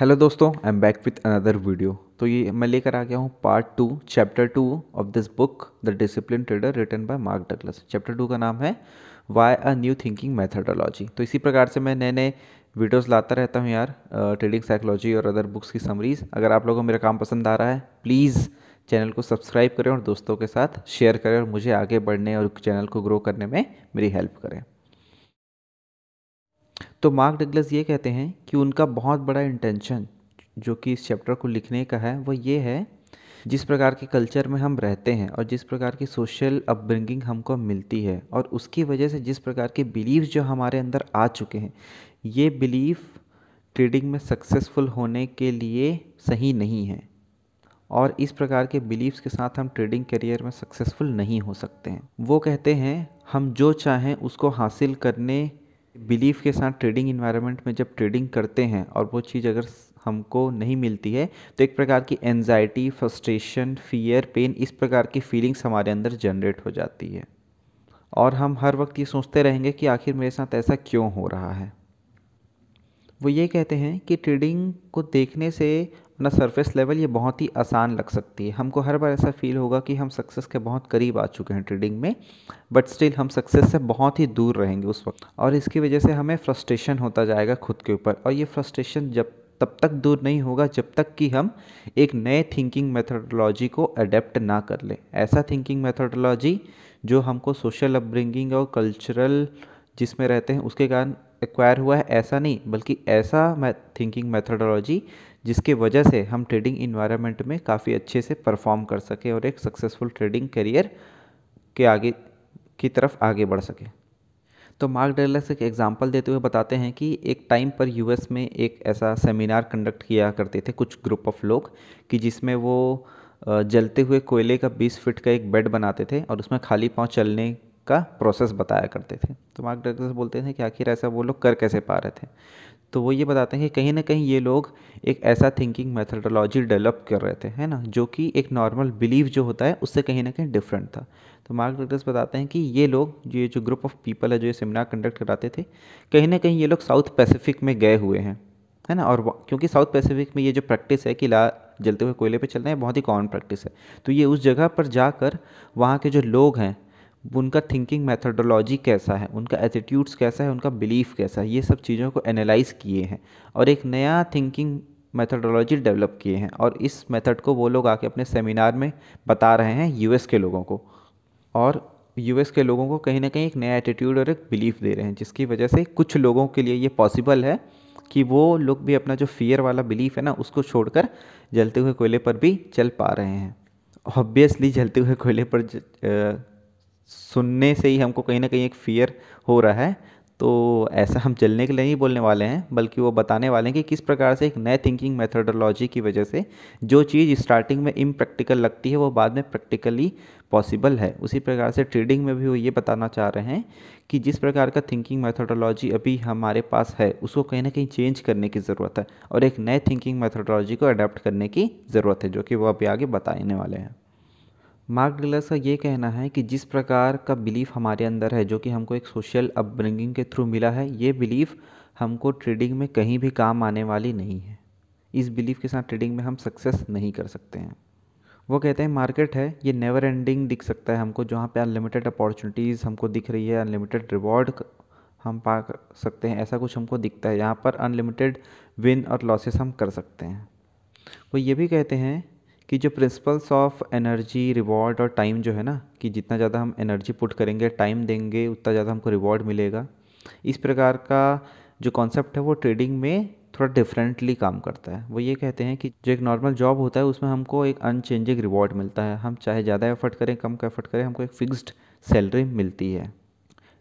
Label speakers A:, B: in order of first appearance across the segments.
A: Hello दोस्तों I am back with another video तो ये मैं लेकर आ गया हूँ part two chapter two of this book the discipline trader written by Mark Douglas chapter two का नाम है why a new thinking methodology तो इसी प्रकार से मैं नए नए वीडियोस लाता रहता हूँ यार ट्रेडिंग साइकोलॉजी और अदर बुक्स की समरीज अगर आप लोगों को मेरा काम पसंद आ रहा है प्लीज़ चैनल को सब्सक्राइब करें और दोस्तों के साथ शेयर करें और मुझे आगे बढ़ने और चैनल को ग्रो करने में मेरी हेल्प करें. तो मार्क डगलस ये कहते हैं कि उनका बहुत बड़ा इंटेंशन जो कि इस चैप्टर को लिखने का है, वो ये है, जिस प्रकार के कल्चर में हम रहते हैं और जिस प्रकार की सोशल अपब्रिंगिंग हमको मिलती है और उसकी वजह से जिस प्रकार के बिलीव जो हमारे अंदर आ चुके हैं, ये बिलीफ ट्रेडिंग में सक्सेसफुल होने के लिए सही नहीं है। और इस प्रकार के बिलीव्स के साथ हम ट्रेडिंग करियर में सक्सेसफुल नहीं हो सकते हैं। वो कहते हैं, हम जो चाहें उसको हासिल करने बिलीफ के साथ ट्रेडिंग इन्वायरमेंट में जब ट्रेडिंग करते हैं और वो चीज़ अगर हमको नहीं मिलती है तो एक प्रकार की एनजाइटी फ्रस्ट्रेशन फियर पेन इस प्रकार की फीलिंग्स हमारे अंदर जनरेट हो जाती है। और हम हर वक्त ये सोचते रहेंगे कि आखिर मेरे साथ ऐसा क्यों हो रहा है? वो ये कहते हैं कि ट्रेडिंग को देखने से अपना सरफेस लेवल ये बहुत ही आसान लग सकती है। हमको हर बार ऐसा फील होगा कि हम सक्सेस के बहुत करीब आ चुके हैं ट्रेडिंग में बट स्टिल हम सक्सेस से बहुत ही दूर रहेंगे उस वक्त। और इसकी वजह से हमें फ्रस्ट्रेशन होता जाएगा खुद के ऊपर। और ये फ्रस्ट्रेशन जब तब तक दूर नहीं होगा जब तक कि हम एक नए थिंकिंग मेथडोलॉजी को अडेप्ट ना कर लें। ऐसा थिंकिंग मेथडोलॉजी जो हमको सोशल अपब्रिंगिंग और कल्चरल जिसमें रहते हैं, उसके कारण एक्वायर हुआ है, ऐसा नहीं, बल्कि ऐसा थिंकिंग मैथडोलॉजी जिसके वजह से हम ट्रेडिंग इन्वायरमेंट में काफ़ी अच्छे से परफॉर्म कर सकें और एक सक्सेसफुल ट्रेडिंग करियर के आगे, की तरफ़ आगे बढ़ सके। तो मार्क डेलस एक एग्जांपल देते हुए बताते हैं कि एक टाइम पर यूएस में एक ऐसा सेमिनार कंडक्ट किया करते थे कुछ ग्रुप ऑफ़ लोग कि जिसमें वो जलते हुए कोयले का 20 फीट का एक बेड बनाते थे और उसमें खाली पाँव चलने का प्रोसेस बताया करते थे। तो मार्क डगलस बोलते थे कि आखिर ऐसा वो लोग कर कैसे पा रहे थे? तो वो ये बताते हैं कि कहीं ना कहीं ये लोग एक ऐसा थिंकिंग मेथडोलॉजी डेवलप कर रहे थे, है ना? जो कि एक नॉर्मल बिलीव जो होता है, उससे कहीं ना कहीं डिफरेंट था। तो मार्क डगलस बताते हैं कि ये लोग, ये जो ग्रुप ऑफ़ पीपल है, जो ये सेमिनार कंडक्ट कराते थे, कहीं ना कहीं ये लोग साउथ पैसिफिक में गए हुए हैं, है ना? और क्योंकि साउथ पैसिफिक में ये जो प्रैक्टिस है कि ला, जलते हुए कोयले पे चलना है बहुत ही कॉमन प्रैक्टिस है। तो ये उस जगह पर जाकर वहाँ के जो लोग हैं उनका थिंकिंग मैथडोलॉजी कैसा है, उनका एटीट्यूड्स कैसा है, उनका बिलीफ कैसा है, ये सब चीज़ों को एनालाइज किए हैं और एक नया थिंकिंग मैथडोलॉजी डेवलप किए हैं और इस मेथड को वो लोग आके अपने सेमिनार में बता रहे हैं यूएस के लोगों को और यूएस के लोगों को कहीं ना कहीं एक नया एटीट्यूड और एक बिलीफ दे रहे हैं, जिसकी वजह से कुछ लोगों के लिए ये पॉसिबल है कि वो लोग भी अपना जो फियर वाला बिलीफ है ना, उसको छोड़कर जलते हुए कोयले पर भी चल पा रहे हैं। ऑब्वियसली जलते हुए कोयले पर सुनने से ही हमको कहीं ना कहीं एक फियर हो रहा है। तो ऐसा हम चलने के लिए नहीं बोलने वाले हैं, बल्कि वो बताने वाले हैं कि किस प्रकार से एक नए थिंकिंग मेथडोलॉजी की वजह से जो चीज़ स्टार्टिंग में इम्प्रैक्टिकल लगती है, वो बाद में प्रैक्टिकली पॉसिबल है। उसी प्रकार से ट्रेडिंग में भी वो ये बताना चाह रहे हैं कि जिस प्रकार का थिंकिंग मेथडोलॉजी अभी हमारे पास है, उसको कहीं ना कहीं चेंज करने की ज़रूरत है और एक नए थिंकिंग मेथडोलॉजी को अडेप्ट करने की ज़रूरत है, जो कि वो अभी आगे बताने वाले हैं। मार्क डिलर्स का ये कहना है कि जिस प्रकार का बिलीफ हमारे अंदर है, जो कि हमको एक सोशल अपब्रिंगिंग के थ्रू मिला है, ये बिलीफ हमको ट्रेडिंग में कहीं भी काम आने वाली नहीं है। इस बिलीफ के साथ ट्रेडिंग में हम सक्सेस नहीं कर सकते हैं। वो कहते हैं, मार्केट है, ये नेवर एंडिंग दिख सकता है हमको, जहाँ पे अनलिमिटेड अपॉर्चुनिटीज़ हमको दिख रही है, अनलिमिटेड रिवॉर्ड हम पा सकते हैं, ऐसा कुछ हमको दिखता है। यहाँ पर अनलिमिटेड विन और लॉसेस हम कर सकते हैं। वो ये भी कहते हैं कि जो प्रिंसिपल्स ऑफ़ एनर्जी रिवॉर्ड और टाइम जो है ना, कि जितना ज़्यादा हम एनर्जी पुट करेंगे टाइम देंगे, उतना ज़्यादा हमको रिवॉर्ड मिलेगा। इस प्रकार का जो कॉन्सेप्ट है, वो ट्रेडिंग में थोड़ा डिफरेंटली काम करता है। वो ये कहते हैं कि जो एक नॉर्मल जॉब होता है, उसमें हमको एक अनचेंजिंग रिवॉर्ड मिलता है। हम चाहे ज़्यादा एफर्ट करें, कम एफर्ट करें, हमको एक फिक्स्ड सैलरी मिलती है।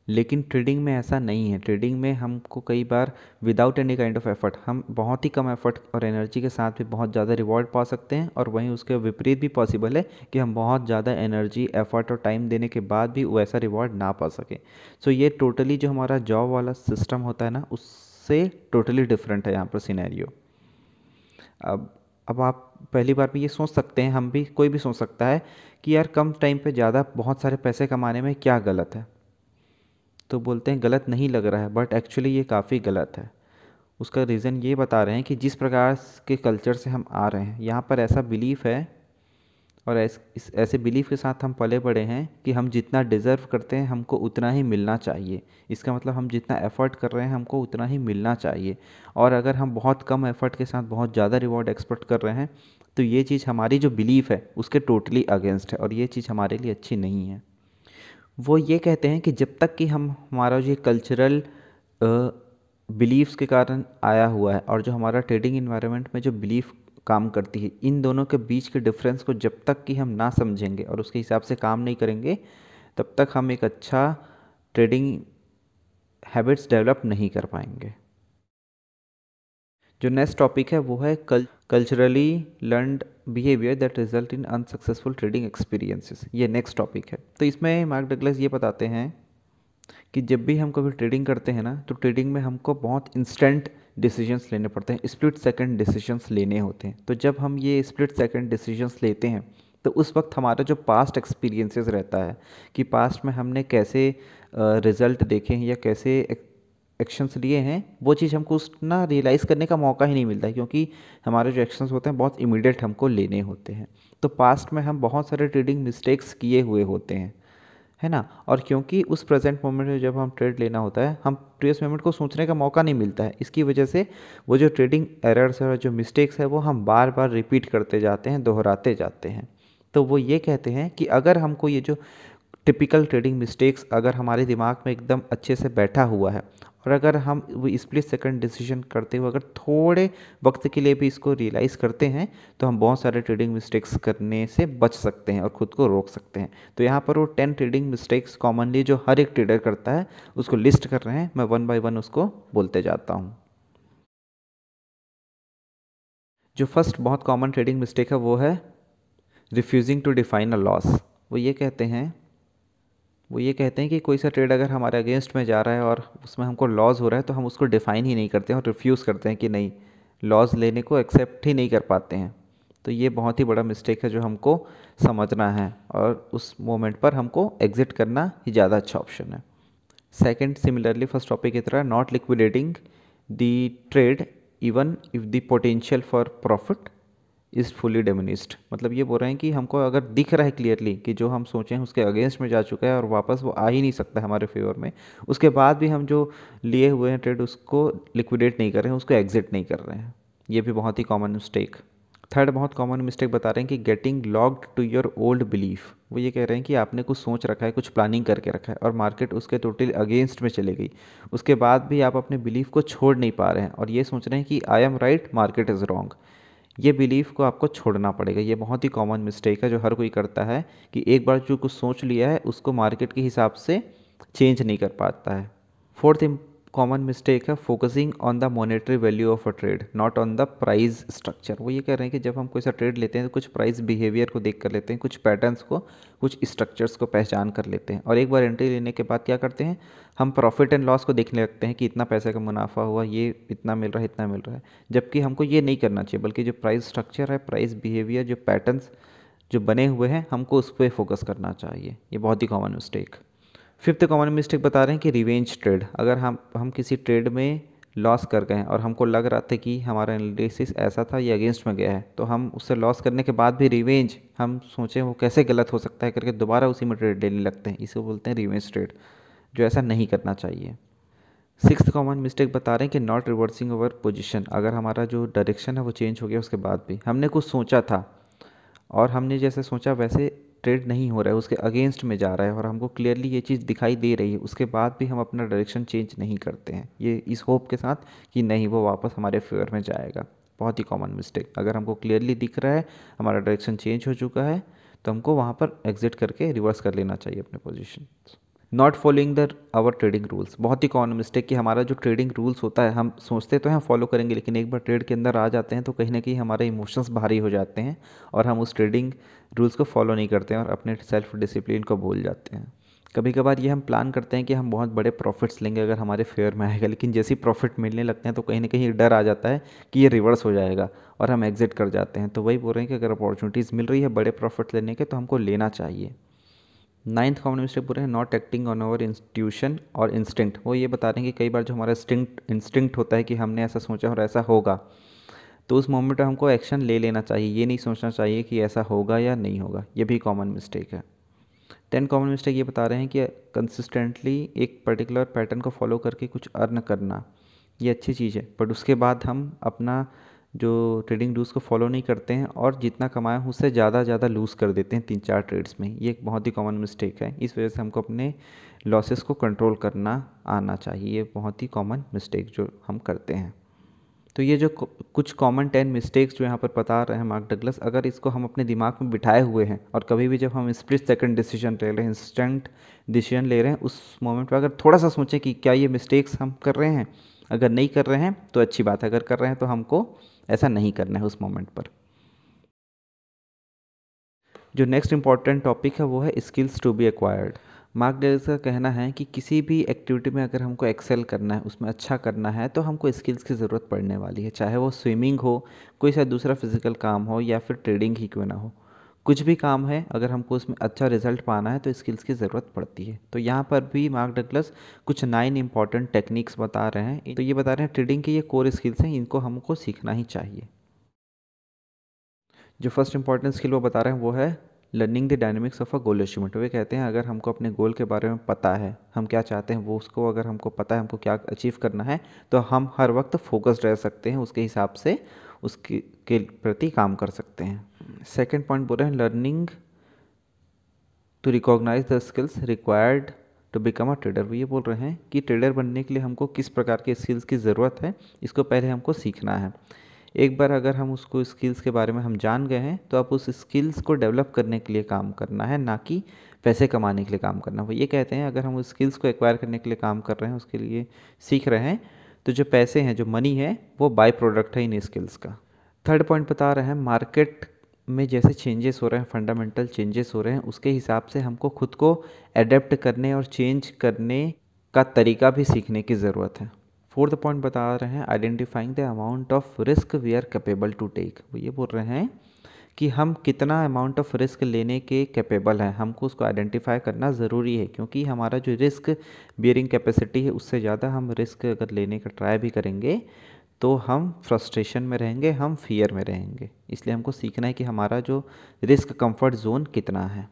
A: लेकिन ट्रेडिंग में ऐसा नहीं है। ट्रेडिंग में हमको कई बार without any kind of effort हम बहुत ही कम एफर्ट और एनर्जी के साथ भी बहुत ज़्यादा रिवॉर्ड पा सकते हैं और वहीं उसके विपरीत भी पॉसिबल है कि हम बहुत ज़्यादा एनर्जी एफर्ट और टाइम देने के बाद भी वैसा रिवॉर्ड ना पा सकें। सो so ये टोटली जो हमारा जॉब वाला सिस्टम होता है ना, उससे टोटली डिफरेंट है यहाँ पर सीनैरियो अब अब आप पहली बार भी ये सोच सकते हैं, हम भी, कोई भी सोच सकता है कि यार कम टाइम पे ज़्यादा बहुत सारे पैसे कमाने में क्या गलत है। तो बोलते हैं गलत नहीं लग रहा है बट एक्चुअली ये काफ़ी गलत है। उसका रीज़न ये बता रहे हैं कि जिस प्रकार के कल्चर से हम आ रहे हैं यहाँ पर ऐसा बिलीफ है और ऐस, इस ऐसे बिलीफ के साथ हम पले बड़े हैं कि हम जितना डिज़र्व करते हैं हमको उतना ही मिलना चाहिए। इसका मतलब हम जितना एफ़र्ट कर रहे हैं हमको उतना ही मिलना चाहिए। और अगर हम बहुत कम एफ़र्ट के साथ बहुत ज़्यादा रिवॉर्ड एक्सपेक्ट कर रहे हैं तो ये चीज़ हमारी जो बिलीफ है उसके टोटली अगेंस्ट है और ये चीज़ हमारे लिए अच्छी नहीं है। वो ये कहते हैं कि जब तक कि हम, हमारा जो कल्चरल बिलीव्स के कारण आया हुआ है और जो हमारा ट्रेडिंग इन्वायरमेंट में जो बिलीफ काम करती है, इन दोनों के बीच के डिफरेंस को जब तक कि हम ना समझेंगे और उसके हिसाब से काम नहीं करेंगे, तब तक हम एक अच्छा ट्रेडिंग हैबिट्स डेवलप नहीं कर पाएँगे। जो नेक्स्ट टॉपिक है, वो है कल culturally learned behaviour that result in unsuccessful trading experiences ये नेक्स्ट टॉपिक है। तो इसमें मार्क डगलस ये बताते हैं कि जब भी हम कभी ट्रेडिंग करते हैं ना तो ट्रेडिंग में हमको बहुत इंस्टेंट डिसीजंस लेने पड़ते हैं। स्प्लिट सेकंड डिसीजंस लेने होते हैं। तो जब हम ये स्प्लिट सेकंड डिसीजंस लेते हैं तो उस वक्त हमारा जो पास्ट एक्सपीरियंसेस रहता है कि पास्ट में हमने कैसे रिज़ल्ट देखे हैं या कैसे एक्शंस लिए हैं, वो चीज़ हमको उस, ना रियलाइज़ करने का मौका ही नहीं मिलता है, क्योंकि हमारे जो एक्शंस होते हैं, बहुत इमीडिएट हमको लेने होते हैं। तो पास्ट में हम बहुत सारे ट्रेडिंग मिस्टेक्स किए हुए होते हैं, है ना? और क्योंकि उस प्रेजेंट मोमेंट में जब हम ट्रेड लेना होता है, हम प्रीवियस मोमेंट को सोचने का मौका नहीं मिलता है। इसकी वजह से वो जो ट्रेडिंग एरर्स है जो मिस्टेक्स है, वो हम बार बार रिपीट करते जाते हैं, दोहराते जाते हैं। तो वो ये कहते हैं कि अगर हमको ये जो टिपिकल ट्रेडिंग मिस्टेक्स अगर हमारे दिमाग में एकदम अच्छे से बैठा हुआ है और अगर हम स्प्लिट सेकंड डिसीज़न करते हुए अगर थोड़े वक्त के लिए भी इसको रियलाइज़ करते हैं तो हम बहुत सारे ट्रेडिंग मिस्टेक्स करने से बच सकते हैं और ख़ुद को रोक सकते हैं। तो यहाँ पर वो टेन ट्रेडिंग मिस्टेक्स कॉमनली जो हर एक ट्रेडर करता है, उसको लिस्ट कर रहे हैं। मैं वन बाई वन उसको बोलते जाता हूँ। जो फ़र्स्ट बहुत कॉमन ट्रेडिंग मिस्टेक है, वो है refusing to define a loss वो ये कहते हैं वो ये कहते हैं कि कोई सा ट्रेड अगर हमारे अगेंस्ट में जा रहा है और उसमें हमको लॉस हो रहा है तो हम उसको डिफ़ाइन ही नहीं करते हैं और रिफ्यूज़ करते हैं कि नहीं लॉस लेने को एक्सेप्ट ही नहीं कर पाते हैं। तो ये बहुत ही बड़ा मिस्टेक है जो हमको समझना है और उस मोमेंट पर हमको एग्ज़िट करना ही ज़्यादा अच्छा ऑप्शन है। सेकेंड सिमिलरली फ़र्स्ट टॉपिक की तरह not liquidating the trade even if the potential for profit is fully diminished मतलब ये बोल रहे हैं कि हमको अगर दिख रहा है क्लियरली कि जो हम सोचें उसके अगेंस्ट में जा चुका है और वापस वो आ ही नहीं सकता हमारे फेवर में, उसके बाद भी हम जो लिए हुए हैं ट्रेड उसको लिक्विडेट नहीं कर रहे हैं, उसको एग्जिट नहीं कर रहे हैं। ये भी बहुत ही कॉमन मिस्टेक थर्ड बहुत कॉमन मिस्टेक बता रहे हैं कि getting locked to your old belief वो ये कह रहे हैं कि आपने कुछ सोच रखा है, कुछ प्लानिंग करके रखा है और मार्केट उसके टोटली अगेंस्ट में चली गई। उसके बाद भी आप अपने बिलीफ को छोड़ नहीं पा रहे हैं और ये सोच रहे हैं कि I am right market is wrong ये बिलीफ को आपको छोड़ना पड़ेगा। ये बहुत ही कॉमन मिस्टेक है जो हर कोई करता है कि एक बार जो कुछ सोच लिया है, उसको मार्केट के हिसाब से चेंज नहीं कर पाता है। फोर्थ कॉमन मिस्टेक है focusing on the monetary value of a trade not on the price structure वो ये कह रहे हैं कि जब हम कोई सा ट्रेड लेते हैं तो कुछ प्राइस बिहेवियर को देख कर लेते हैं, कुछ पैटर्न्स को, कुछ स्ट्रक्चर्स को पहचान कर लेते हैं। और एक बार एंट्री लेने के बाद क्या करते हैं? हम प्रॉफिट एंड लॉस को देखने लगते हैं कि इतना पैसे का मुनाफा हुआ, ये इतना मिल रहा है, इतना मिल रहा है। जबकि हमको ये नहीं करना चाहिए, बल्कि जो प्राइस स्ट्रक्चर है प्राइस बिहेवियर जो पैटर्न्स जो बने हुए हैं, हमको उस पर फोकस करना चाहिए। ये बहुत ही common mistake fifth common mistake बता रहे हैं कि रिवेंज ट्रेड अगर हम हम किसी ट्रेड में लॉस कर गए और हमको लग रहा था कि हमारा एनालिसिस ऐसा था, ये अगेंस्ट में गया है तो हम उससे लॉस करने के बाद भी रिवेंज हम सोचें वो कैसे गलत हो सकता है करके दोबारा उसी में ट्रेड लेने लगते हैं। इसे बोलते हैं रिवेंज ट्रेड जो ऐसा नहीं करना चाहिए। सिक्स कॉमन मिस्टेक बता रहे हैं कि नॉट रिवर्सिंग ओवर पोजिशन अगर हमारा जो डायरेक्शन है वो चेंज हो गया उसके बाद भी। हमने कुछ सोचा था और हमने जैसे सोचा वैसे ट्रेड नहीं हो रहा है, उसके अगेंस्ट में जा रहा है और हमको क्लियरली ये चीज़ दिखाई दे रही है, उसके बाद भी हम अपना डायरेक्शन चेंज नहीं करते हैं। ये इस होप के साथ कि नहीं, वो वापस हमारे फेवर में जाएगा। बहुत ही कॉमन मिस्टेक अगर हमको क्लियरली दिख रहा है, हमारा डायरेक्शन चेंज हो चुका है तो हमको वहाँ पर एग्जिट करके रिवर्स कर लेना चाहिए अपने position not following the our trading rules बहुत ही कॉमन मिस्टेक कि हमारा जो ट्रेडिंग रूल्स होता है, हम सोचते तो हैं फॉलो करेंगे, लेकिन एक बार ट्रेड के अंदर आ जाते हैं तो कहीं ना कहीं हमारे इमोशंस भारी हो जाते हैं और हम उस ट्रेडिंग रूल्स को फॉलो नहीं करते हैं और अपने सेल्फ डिसिप्लिन को भूल जाते हैं। कभी कभार ये हम प्लान करते हैं कि हम बहुत बड़े प्रॉफिट्स लेंगे अगर हमारे फेयर में आएगा, लेकिन जैसे ही प्रॉफिट मिलने लगते हैं तो कहीं ना कहीं डर आ जाता है कि ये रिवर्स हो जाएगा और हम एग्जिट कर जाते हैं। तो वही बोल रहे हैं कि अगर अपॉर्चुनिटीज़ मिल रही है बड़े प्रॉफिट लेने के तो हमको लेना चाहिए। नाइन्थ कॉमन मिस्टेक पूरे हैं not acting on our institution और इंस्टिंक्ट वो ये बता रहे हैं कि कई बार जो हमारा इंस्टिंक्ट इंस्टिंक्ट होता है कि हमने ऐसा सोचा और ऐसा होगा तो उस मोमेंट पर हमको एक्शन ले लेना चाहिए। ये नहीं सोचना चाहिए कि ऐसा होगा या नहीं होगा। ये भी कॉमन मिस्टेक है। टेन कॉमन मिस्टेक ये बता रहे हैं कि कंसिस्टेंटली एक पर्टिकुलर पैटर्न को फॉलो करके कुछ अर्न करना, ये अच्छी चीज़ है। बट उसके बाद हम अपना जो ट्रेडिंग रूल्स को फॉलो नहीं करते हैं और जितना कमाए उससे ज़्यादा ज़्यादा लूज़ कर देते हैं तीन चार ट्रेड्स में। ये एक बहुत ही कॉमन मिस्टेक है। इस वजह से हमको अपने लॉसेस को कंट्रोल करना आना चाहिए। ये बहुत ही कॉमन मिस्टेक जो हम करते हैं। तो ये जो कुछ कॉमन टेन मिस्टेक्स जो यहाँ पर बता रहे हैं मार्क डगलस, अगर इसको हम अपने दिमाग में बिठाए हुए हैं और कभी भी जब हम स्प्लिट सेकंड डिसीज़न ले रहे हैं इंस्टेंट डिसीज़न ले रहे हैं, उस मोमेंट पर अगर थोड़ा सा सोचें कि क्या ये मिस्टेक्स हम कर रहे हैं, अगर नहीं कर रहे हैं तो अच्छी बात है। अगर कर रहे हैं तो हमको ऐसा नहीं करना है उस मोमेंट पर। जो नेक्स्ट इंपॉर्टेंट टॉपिक है, वो है skills to be acquired Mark dells का कहना है कि किसी भी एक्टिविटी में अगर हमको एक्सेल करना है, उसमें अच्छा करना है तो हमको स्किल्स की ज़रूरत पड़ने वाली है, चाहे वो स्विमिंग हो, कोई सा दूसरा फ़िज़िकल काम हो, या फिर ट्रेडिंग ही क्यों ना हो। कुछ भी काम है, अगर हमको उसमें अच्छा रिज़ल्ट पाना है तो स्किल्स की ज़रूरत पड़ती है। तो यहाँ पर भी मार्क डगलस कुछ नाइन इंपॉर्टेंट टेक्निक्स बता रहे हैं। तो ये बता रहे हैं ट्रेडिंग के ये कोर स्किल्स हैं, इनको हमको सीखना ही चाहिए। जो फ़र्स्ट इंपॉर्टेंट स्किल वो बता रहे हैं, वो है learning the dynamics of a goal achievement वे कहते हैं, अगर हमको अपने गोल के बारे में पता है, हम क्या चाहते हैं, वो उसको अगर हमको पता है, हमको क्या अचीव करना है तो हम हर वक्त फोकस्ड रह सकते हैं, उसके हिसाब से उसके, के प्रति काम कर सकते हैं। सेकेंड पॉइंट बोल रहे हैं learning to recognise the skills required to become a trader वो ये बोल रहे हैं कि ट्रेडर बनने के लिए हमको किस प्रकार के स्किल्स की ज़रूरत है, इसको पहले हमको सीखना है। एक बार अगर हम उसको स्किल्स के बारे में हम जान गए हैं तो आप उस स्किल्स को डेवलप करने के लिए काम करना है, ना कि पैसे कमाने के लिए काम करना। वो ये कहते हैं, अगर हम उस स्किल्स को एक्वायर करने के लिए काम कर रहे हैं, उसके लिए सीख रहे हैं तो जो पैसे हैं, जो मनी है, वो बाय प्रोडक्ट है इन स्किल्स का। थर्ड पॉइंट बता रहे हैं मार्केट में जैसे चेंजेस हो रहे हैं फंडामेंटल चेंजेस हो रहे हैं, उसके हिसाब से हमको खुद को एडेप्ट करने और चेंज करने का तरीका भी सीखने की ज़रूरत है। फोर्थ पॉइंट बता रहे हैं identifying the amount of risk we are capable to take वो ये बोल रहे हैं कि हम कितना अमाउंट ऑफ़ रिस्क लेने के कैपेबल हैं। हमको उसको आइडेंटिफाई करना ज़रूरी है, क्योंकि हमारा जो रिस्क बियरिंग कैपेसिटी है, उससे ज़्यादा हम रिस्क अगर लेने का ट्राई भी करेंगे तो हम फ्रस्ट्रेशन में रहेंगे, हम फियर में रहेंगे। इसलिए हमको सीखना है कि हमारा जो रिस्क कंफर्ट जोन कितना है।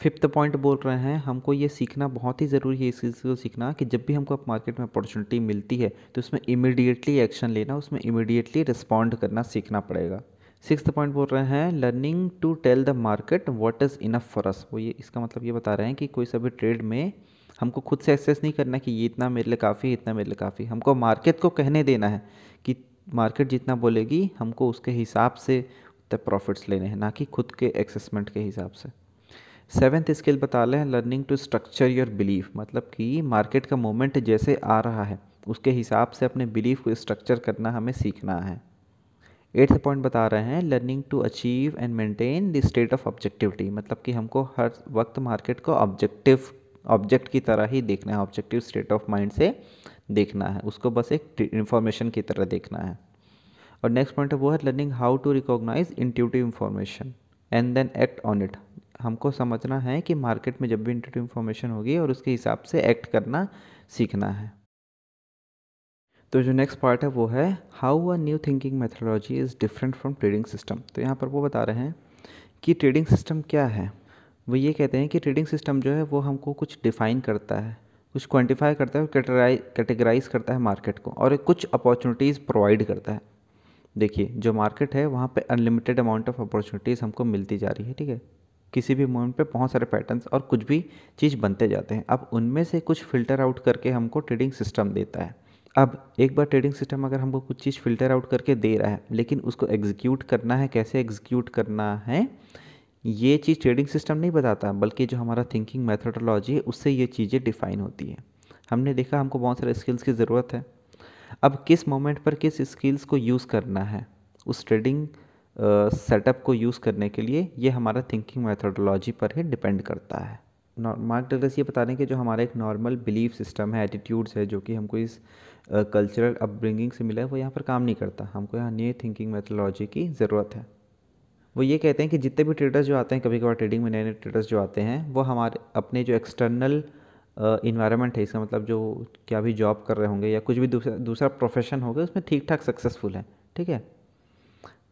A: फिफ्थ पॉइंट बोल रहे हैं, हमको ये सीखना बहुत ही ज़रूरी है, इस चीज़ को सीखना कि जब भी हमको मार्केट में अपॉर्चुनिटी मिलती है तो उसमें इमीडिएटली एक्शन लेना, उसमें इमीडिएटली रिस्पॉन्ड करना सीखना पड़ेगा। सिक्स पॉइंट बोल रहे हैं learning to tell the market what is enough for us वो ये, इसका मतलब ये बता रहे हैं कि कोई सभी ट्रेड में हमको खुद से एक्सेस नहीं करना कि ये इतना मेरे लिए काफ़ी इतना मेरे लिए काफ़ी हमको मार्केट को कहने देना है कि मार्केट जितना बोलेगी, हमको उसके हिसाब से उतने प्रॉफिट्स लेने हैं, ना कि खुद के एक्सेसमेंट के हिसाब से। सेवेंथ स्किल बता रहे हैं learning to structure your belief मतलब कि मार्केट का मोमेंट जैसे आ रहा है, उसके हिसाब से अपने बिलीफ को स्ट्रक्चर करना हमें सीखना है। एट्थ पॉइंट बता रहे हैं learning to achieve and maintain the state of objectivity मतलब कि हमको हर वक्त मार्केट को ऑब्जेक्टिव ऑब्जेक्ट की तरह ही देखना है ऑब्जेक्टिव स्टेट ऑफ़ माइंड से देखना है, उसको बस एक इंफॉर्मेशन की तरह देखना है। और नेक्स्ट पॉइंट है वो है learning how to recognise intuitive information and then act on it हमको समझना है कि मार्केट में जब भी इंटरव्यू इन्फॉर्मेशन होगी और उसके हिसाब से एक्ट करना सीखना है। तो जो नेक्स्ट पार्ट है वो है how a new thinking methodology is different from trading system तो यहाँ पर वो बता रहे हैं कि ट्रेडिंग सिस्टम क्या है। वो ये कहते हैं कि ट्रेडिंग सिस्टम जो है वो हमको कुछ डिफ़ाइन करता है, कुछ क्वान्टिफाई करता है कैटेगराइज करता है मार्केट को और कुछ अपॉर्चुनिटीज़ प्रोवाइड करता है। देखिए, जो मार्केट है वहाँ पे अनलिमिटेड अमाउंट ऑफ़ अपॉर्चुनिटीज़ हमको मिलती जा रही है, ठीक है? किसी भी मोमेंट पे बहुत सारे पैटर्न्स और कुछ भी चीज़ बनते जाते हैं। अब उनमें से कुछ फ़िल्टर आउट करके हमको ट्रेडिंग सिस्टम देता है। अब एक बार ट्रेडिंग सिस्टम अगर हमको कुछ चीज़ फ़िल्टर आउट करके दे रहा है, लेकिन उसको एग्जीक्यूट करना है, कैसे एग्जीक्यूट करना है, ये चीज़ ट्रेडिंग सिस्टम नहीं बताता, बल्कि जो हमारा थिंकिंग मैथडोलॉजी है, उससे ये चीज़ें डिफ़ाइन होती है। हमने देखा हमको बहुत सारे स्किल्स की ज़रूरत है। अब किस मोमेंट पर किस स्किल्स को यूज़ करना है? उस ट्रेडिंग सेटअप को यूज़ करने के लिए ये हमारा थिंकिंग मैथडोलॉजी पर ही डिपेंड करता है। मार्क डगलस ये बता रहे हैं कि जो हमारा एक नॉर्मल बिलीफ सिस्टम है एटीट्यूड्स है, जो कि हमको इस कल्चरल अपब्रिंगिंग से मिला है, वो यहाँ पर काम नहीं करता। हमको यहाँ न्यू थिंकिंग मैथडोलॉजी की ज़रूरत है। वो ये कहते हैं कि जितने भी ट्रेडर्स जो आते हैं कभी कभार ट्रेडिंग में नए नए ट्रेडर्स जो आते हैं, वो हमारे, अपने जो एक्सटर्नल इन्वायरमेंट है, इसका मतलब जो क्या भी जॉब कर रहे होंगे या कुछ भी दूसरा दूसरा प्रोफेशन होगा, उसमें ठीक ठाक सक्सेसफुल है। ठीक है?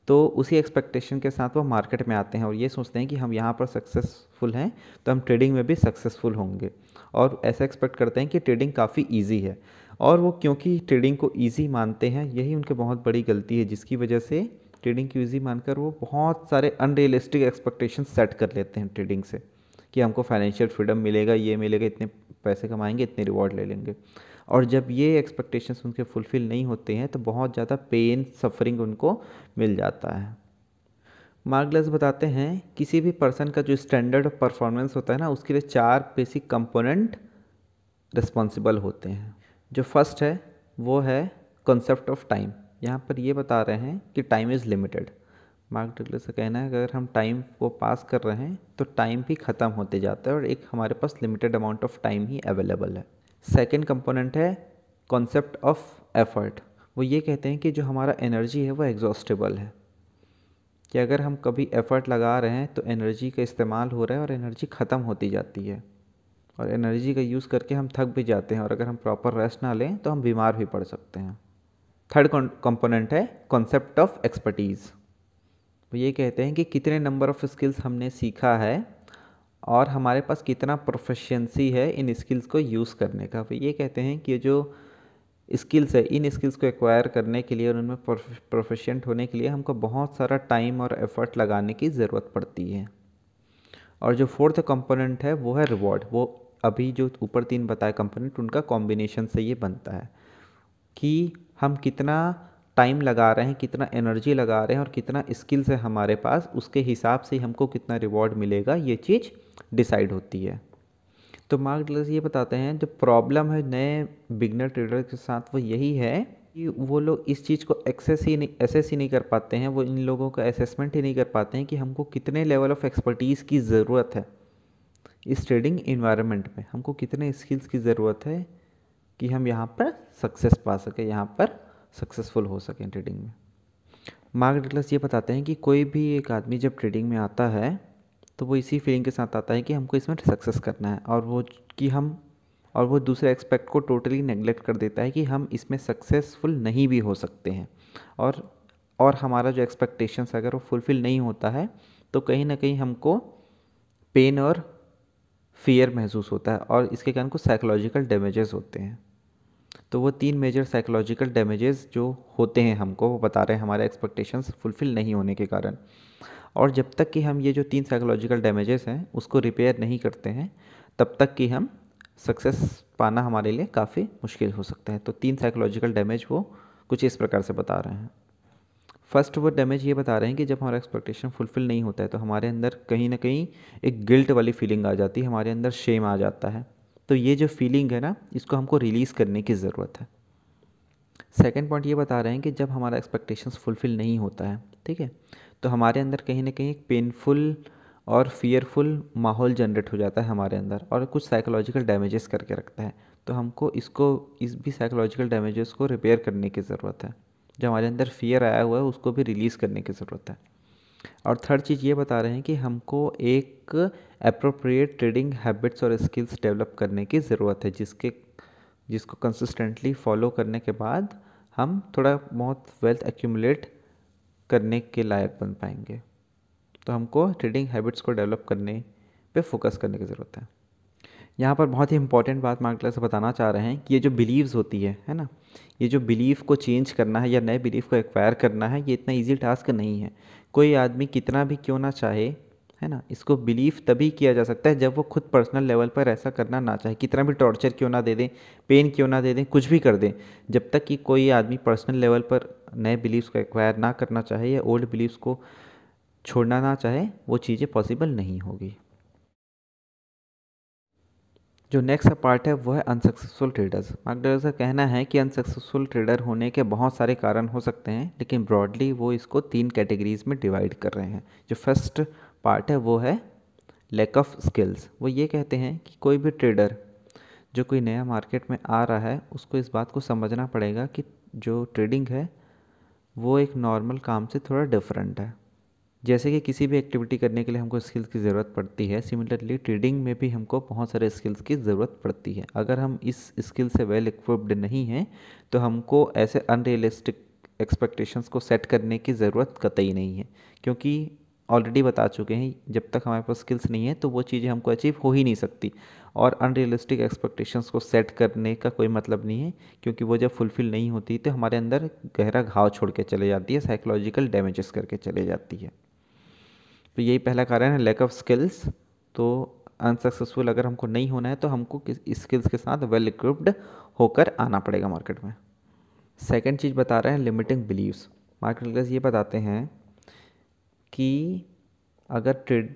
A: तो उसी एक्सपेक्टेशन के साथ वो मार्केट में आते हैं और ये सोचते हैं कि हम यहाँ पर सक्सेसफुल हैं तो हम ट्रेडिंग में भी सक्सेसफुल होंगे। और ऐसा एक्सपेक्ट करते हैं कि ट्रेडिंग काफ़ी ईजी है। और वो क्योंकि ट्रेडिंग को ईजी मानते हैं, यही उनकी बहुत बड़ी गलती है, जिसकी वजह से ट्रेडिंग को ईजी मानकर वो बहुत सारे अनरियलिस्टिक एक्सपेक्टेशन सेट कर लेते हैं ट्रेडिंग से, कि हमको फाइनेंशियल फ्रीडम मिलेगा, ये मिलेगा, इतने पैसे कमाएँगे, इतने रिवॉर्ड ले लेंगे। और जब ये एक्सपेक्टेशंस उनके फुलफ़िल नहीं होते हैं तो बहुत ज़्यादा पेन सफरिंग उनको मिल जाता है। मार्गलेस बताते हैं, किसी भी पर्सन का जो स्टैंडर्ड ऑफ़ परफॉर्मेंस होता है ना, उसके लिए चार बेसिक कंपोनेंट रिस्पॉन्सिबल होते हैं। जो फ़र्स्ट है, वो है कॉन्सेप्ट ऑफ़ टाइम यहाँ पर ये बता रहे हैं कि time is limited Mark Douglas का कहना है कि अगर हम टाइम को पास कर रहे हैं तो टाइम भी ख़त्म होते जाता है और एक हमारे पास लिमिटेड अमाउंट ऑफ़ टाइम ही अवेलेबल है। सेकेंड कंपोनेंट है कॉन्सेप्ट ऑफ़ एफर्ट वो ये कहते हैं कि जो हमारा एनर्जी है, वो एग्जॉस्टेबल है। कि अगर हम कभी एफ़र्ट लगा रहे हैं तो एनर्जी का इस्तेमाल हो रहा है और एनर्जी ख़त्म होती जाती है। और एनर्जी का यूज़ करके हम थक भी जाते हैं और अगर हम प्रॉपर रेस्ट ना लें तो हम बीमार भी पड़ सकते हैं। थर्ड कंपोनेंट है कॉन्सेप्ट ऑफ़ एक्सपर्टीज़ वो ये कहते हैं कि कितने नंबर ऑफ़ स्किल्स हमने सीखा है और हमारे पास कितना प्रोफिशिएंसी है इन स्किल्स को यूज़ करने का। ये कहते हैं कि जो स्किल्स है, इन स्किल्स को एक्वायर करने के लिए और उनमें प्रोफिशिएंट होने के लिए हमको बहुत सारा टाइम और एफर्ट लगाने की ज़रूरत पड़ती है। और जो फोर्थ कंपोनेंट है, वो है रिवॉर्ड वो अभी जो ऊपर तीन बताए कंपोनेंट उनका कॉम्बिनेशन से ये बनता है कि हम कितना टाइम लगा रहे हैं, कितना एनर्जी लगा रहे हैं और कितना स्किल्स है हमारे पास, उसके हिसाब से हमको कितना रिवॉर्ड मिलेगा, ये चीज़ डिसाइड होती है। तो मार्क डलस ये बताते हैं, जो प्रॉब्लम है नए बिगनर ट्रेडर के साथ, वो यही है कि वो लोग इस चीज़ को एक्सेस ही नहीं एसेस ही नहीं कर पाते हैं, वो इन लोगों का असेसमेंट ही नहीं कर पाते हैं कि हमको कितने लेवल ऑफ़ एक्सपर्टीज़ की ज़रूरत है। इस ट्रेडिंग इन्वायरमेंट में हमको कितने स्किल्स की ज़रूरत है कि हम यहाँ पर सक्सेस पा सकें, यहाँ पर सक्सेसफुल हो सकें ट्रेडिंग में। मार्क डिक्लस ये बताते हैं कि कोई भी एक आदमी जब ट्रेडिंग में आता है तो वो इसी फीलिंग के साथ आता है कि हमको इसमें सक्सेस करना है और वो कि हम, और वो दूसरे एक्सपेक्ट को टोटली नेगलेक्ट कर देता है कि हम इसमें सक्सेसफुल नहीं भी हो सकते हैं। और और हमारा जो एक्सपेक्टेशंस अगर वो फुलफ़िल नहीं होता है तो कहीं ना कहीं हमको पेन और फियर महसूस होता है और इसके कारण कुछ साइकोलॉजिकल डैमेजेस होते हैं। तो वो तीन मेजर साइकोलॉजिकल डैमेजेस जो होते हैं हमको, वो बता रहे हैं, हमारे एक्सपेक्टेशंस फुलफ़िल नहीं होने के कारण। और जब तक कि हम ये जो तीन साइकोलॉजिकल डैमेजेस हैं, उसको रिपेयर नहीं करते हैं, तब तक कि हम सक्सेस पाना हमारे लिए काफ़ी मुश्किल हो सकता है। तो तीन साइकोलॉजिकल डैमेज वो कुछ इस प्रकार से बता रहे हैं। फ़र्स्ट वो डैमेज ये बता रहे हैं कि जब हमारा एक्सपेक्टेशन फुलफ़िल नहीं होता है तो हमारे अंदर कहीं ना कहीं एक गिल्ट वाली फीलिंग आ जाती है, हमारे अंदर शेम आ जाता है। तो ये जो फीलिंग है ना, इसको हमको रिलीज़ करने की ज़रूरत है। सेकेंड पॉइंट ये बता रहे हैं कि जब हमारा एक्सपेक्टेशंस फुलफ़िल नहीं होता है, ठीक है तो हमारे अंदर कहीं ना कहीं एक पेनफुल और फियरफुल माहौल जनरेट हो जाता है हमारे अंदर और कुछ साइकोलॉजिकल डैमेजेस करके रखता है। तो हमको इसको, इस भी साइकोलॉजिकल डैमेजेस को रिपेयर करने की ज़रूरत है। जो हमारे अंदर फियर आया हुआ है, उसको भी रिलीज़ करने की ज़रूरत है। और थर्ड चीज़ ये बता रहे हैं कि हमको एक अप्रोप्रिएट ट्रेडिंग हैबिट्स और स्किल्स डेवलप करने की ज़रूरत है, जिसके, जिसको कंसिस्टेंटली फॉलो करने के बाद हम थोड़ा बहुत वेल्थ एक्यूमुलेट करने के लायक बन पाएँगे। तो हमको ट्रेडिंग हैबिट्स को डेवलप करने पे फोकस करने की ज़रूरत है। यहाँ पर बहुत ही इंपॉर्टेंट बात मार्क से बताना चाह रहे हैं कि ये जो बिलीव्स होती है है ना? ये जो बिलीव को चेंज करना है या नए बिलीव को एक्वायर करना है, ये इतना ईजी टास्क नहीं है। कोई आदमी कितना भी क्यों ना चाहे, है ना? इसको बिलीव तभी किया जा सकता है जब वो खुद पर्सनल लेवल पर ऐसा करना ना चाहे। कितना भी टॉर्चर क्यों ना दे दें पेन क्यों ना दे दें, कुछ भी कर दें, जब तक कि कोई आदमी पर्सनल लेवल पर नए बिलीव्स को एक्वायर ना करना चाहे या ओल्ड बिलीव्स को छोड़ना ना चाहे, वो चीज़ें पॉसिबल नहीं होगी। जो नेक्स्ट पार्ट है, वो है अनसक्सेसफुल ट्रेडर्स मार्कडर्स का कहना है कि अनसक्सेसफुल ट्रेडर होने के बहुत सारे कारण हो सकते हैं, लेकिन ब्रॉडली वो इसको तीन कैटेगरीज में डिवाइड कर रहे हैं। जो फ़र्स्ट पार्ट है, वो है लैक ऑफ़ स्किल्स वो ये कहते हैं कि कोई भी ट्रेडर जो कोई नया मार्केट में आ रहा है, उसको इस बात को समझना पड़ेगा कि जो ट्रेडिंग है, वो एक नॉर्मल काम से थोड़ा डिफरेंट है। जैसे कि किसी भी एक्टिविटी करने के लिए हमको स्किल्स की ज़रूरत पड़ती है सिमिलरली ट्रेडिंग में भी हमको बहुत सारे स्किल्स की ज़रूरत पड़ती है। अगर हम इस स्किल से वेल इक्विप्ड नहीं हैं तो हमको ऐसे अनरियलिस्टिक एक्सपेक्टेशंस को सेट करने की ज़रूरत कतई नहीं है। क्योंकि ऑलरेडी बता चुके हैं, जब तक हमारे पास स्किल्स नहीं है तो वो चीज़ें हमको अचीव हो ही नहीं सकती। और अनरियलिस्टिक एक्सपेक्टेशंस को सेट करने का कोई मतलब नहीं है, क्योंकि वो जब फुलफ़िल नहीं होती तो हमारे अंदर गहरा घाव छोड़ के चले जाती है साइकोलॉजिकल डैमेजेस करके चले जाती है। तो यही पहला कारण है लैक ऑफ़ स्किल्स तो अनसक्सेसफुल अगर हमको नहीं होना है तो हमको किस स्किल्स के साथ वेल इक्विप्ड होकर आना पड़ेगा मार्केट में. सेकेंड चीज़ बता रहे हैं लिमिटिंग बिलीव्स मार्केट लीडर्स ये बताते हैं कि अगर ट्रेड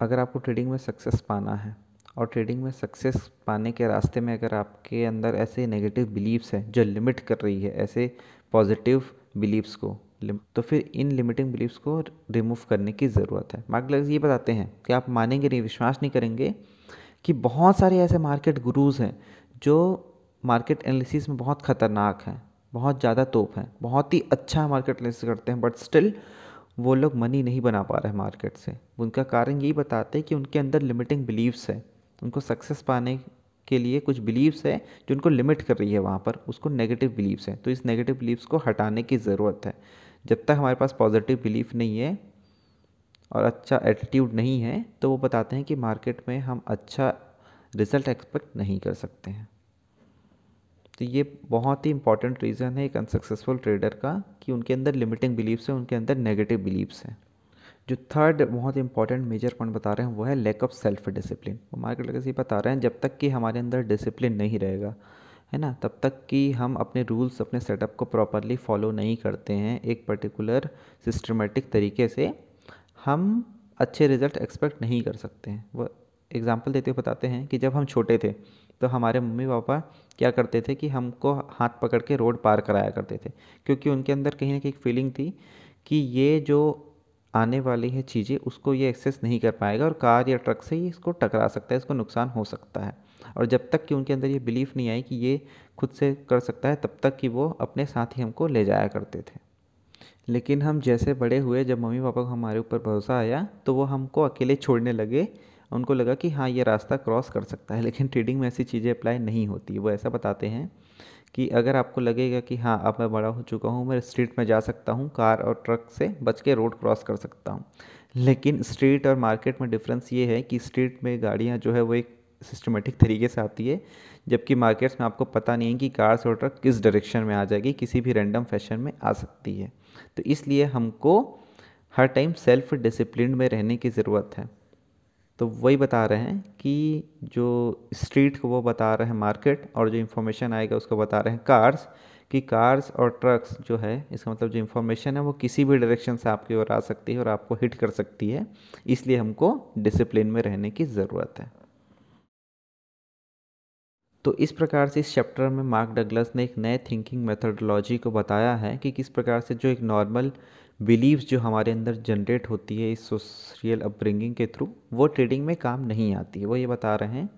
A: अगर आपको ट्रेडिंग में सक्सेस पाना है और ट्रेडिंग में सक्सेस पाने के रास्ते में अगर आपके अंदर ऐसे नेगेटिव बिलीव्स हैं जो लिमिट कर रही है, ऐसे पॉजिटिव बिलीव्स को तो फिर इन लिमिटिंग बिलीव्स को रिमूव करने की ज़रूरत है। मार्क ये बताते हैं कि आप मानेंगे नहीं, विश्वास नहीं करेंगे कि बहुत सारे ऐसे मार्केट गुरुज़ हैं जो मार्केट एनालिसिस में बहुत ख़तरनाक हैं, बहुत ज़्यादा तोप हैं, बहुत ही अच्छा मार्केट एनालिसिस करते हैं बट स्टिल वो लोग मनी नहीं बना पा रहे हैं मार्केट से। उनका कारण यही बताते हैं कि उनके अंदर लिमिटिंग बिलीव्स है। उनको सक्सेस पाने के लिए कुछ बिलीव्स है जो उनको लिमिट कर रही है वहाँ पर, उसको नेगेटिव बिलीव्स है। तो इस नेगेटिव बिलीव्स को हटाने की ज़रूरत है। जब तक हमारे पास पॉजिटिव बिलीफ नहीं है और अच्छा एटीट्यूड नहीं है तो वो बताते हैं कि मार्केट में हम अच्छा रिज़ल्ट एक्सपेक्ट नहीं कर सकते हैं। तो ये बहुत ही इंपॉर्टेंट रीज़न है एक अनसक्सेसफुल ट्रेडर का कि उनके अंदर लिमिटिंग बिलीव्स है, उनके अंदर नेगेटिव बिलीव्स हैं। जो थर्ड बहुत इंपॉर्टेंट मेजर पॉइंट बता रहे हैं, वो है लैक ऑफ़ सेल्फ डिसिप्लिन वो मार्केट लगे बता रहे हैं, जब तक कि हमारे अंदर डिसिप्लिन नहीं रहेगा है ना? तब तक कि हम अपने रूल्स, अपने सेटअप को प्रॉपरली फॉलो नहीं करते हैं एक पर्टिकुलर सिस्टमेटिक तरीके से। हम अच्छे रिज़ल्ट एक्सपेक्ट नहीं कर सकते हैं। वो एग्ज़ाम्पल देते हुए बताते हैं कि जब हम छोटे थे तो हमारे मम्मी पापा क्या करते थे कि हमको हाथ पकड़ के रोड पार कराया करते थे, क्योंकि उनके अंदर कहीं ना कहीं फीलिंग थी कि ये जो आने वाली है चीज़ें, उसको ये एक्सेस नहीं कर पाएगा और कार या ट्रक से ही इसको टकरा सकता है, इसको नुकसान हो सकता है। और जब तक कि उनके अंदर ये बिलीफ नहीं आई कि ये खुद से कर सकता है, तब तक कि वो अपने साथ ही हमको ले जाया करते थे। लेकिन हम जैसे बड़े हुए, जब मम्मी पापा को हमारे ऊपर भरोसा आया तो वो हमको अकेले छोड़ने लगे। उनको लगा कि हाँ ये रास्ता क्रॉस कर सकता है, लेकिन ट्रेडिंग में ऐसी चीज़ें अप्लाई नहीं होती। वो ऐसा बताते हैं कि अगर आपको लगेगा कि हाँ अब मैं बड़ा हो चुका हूँ, मैं स्ट्रीट में जा सकता हूँ, कार और ट्रक से बच के रोड क्रॉस कर सकता हूँ। लेकिन स्ट्रीट और मार्केट में डिफरेंस ये है कि स्ट्रीट में गाड़ियाँ जो है, वो एक सिस्टमेटिक तरीके से आती है, जबकि मार्केट्स में आपको पता नहीं है कि कार्स और ट्रक किस डायरेक्शन में आ जाएगी, किसी भी रैंडम फ़ैशन में आ सकती है। तो इसलिए हमको हर टाइम सेल्फ डिसिप्लिन में रहने की ज़रूरत है। तो वही बता रहे हैं कि जो स्ट्रीट को वो बता रहे हैं मार्केट और जो इन्फॉर्मेशन आएगा उसको बता रहे हैं कार्स कि कार्स और ट्रक्स जो है, इसका मतलब जो इन्फॉर्मेशन है वो किसी भी डायरेक्शन से आपकी ओर आ सकती है और आपको हिट कर सकती है। इसलिए हमको डिसिप्लिन में रहने की ज़रूरत है। तो इस प्रकार से इस चैप्टर में मार्क डगलस ने एक नए थिंकिंग मेथडोलॉजी को बताया है कि किस प्रकार से जो एक नॉर्मल बिलीव्स जो हमारे अंदर जनरेट होती है इस सोशल अपब्रिंगिंग के थ्रू वो ट्रेडिंग में काम नहीं आती है। वो ये बता रहे हैं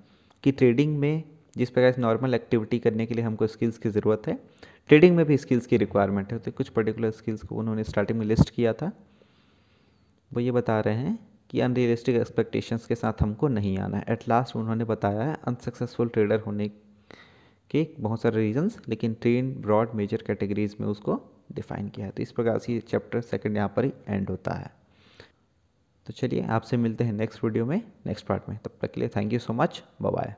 A: कि ट्रेडिंग में जिस प्रकार से नॉर्मल एक्टिविटी करने के लिए हमको स्किल्स की ज़रूरत है ट्रेडिंग में भी स्किल्स की रिक्वायरमेंट है। तो कुछ पर्टिकुलर स्किल्स को उन्होंने स्टार्टिंग में लिस्ट किया था। वो ये बता रहे हैं कि अनरियलिस्टिक एक्सपेक्टेशंस के साथ हमको नहीं आना है। एट लास्ट उन्होंने बताया है अनसक्सेसफुल ट्रेडर होने के बहुत सारे रीजंस लेकिन ट्रेन ब्रॉड मेजर कैटेगरीज में उसको डिफाइन किया है। तो इस प्रकार से चैप्टर सेकेंड यहाँ पर ही एंड होता है। तो चलिए आपसे मिलते हैं नेक्स्ट वीडियो में नेक्स्ट पार्ट में। तब तक के लिए thank you so much bye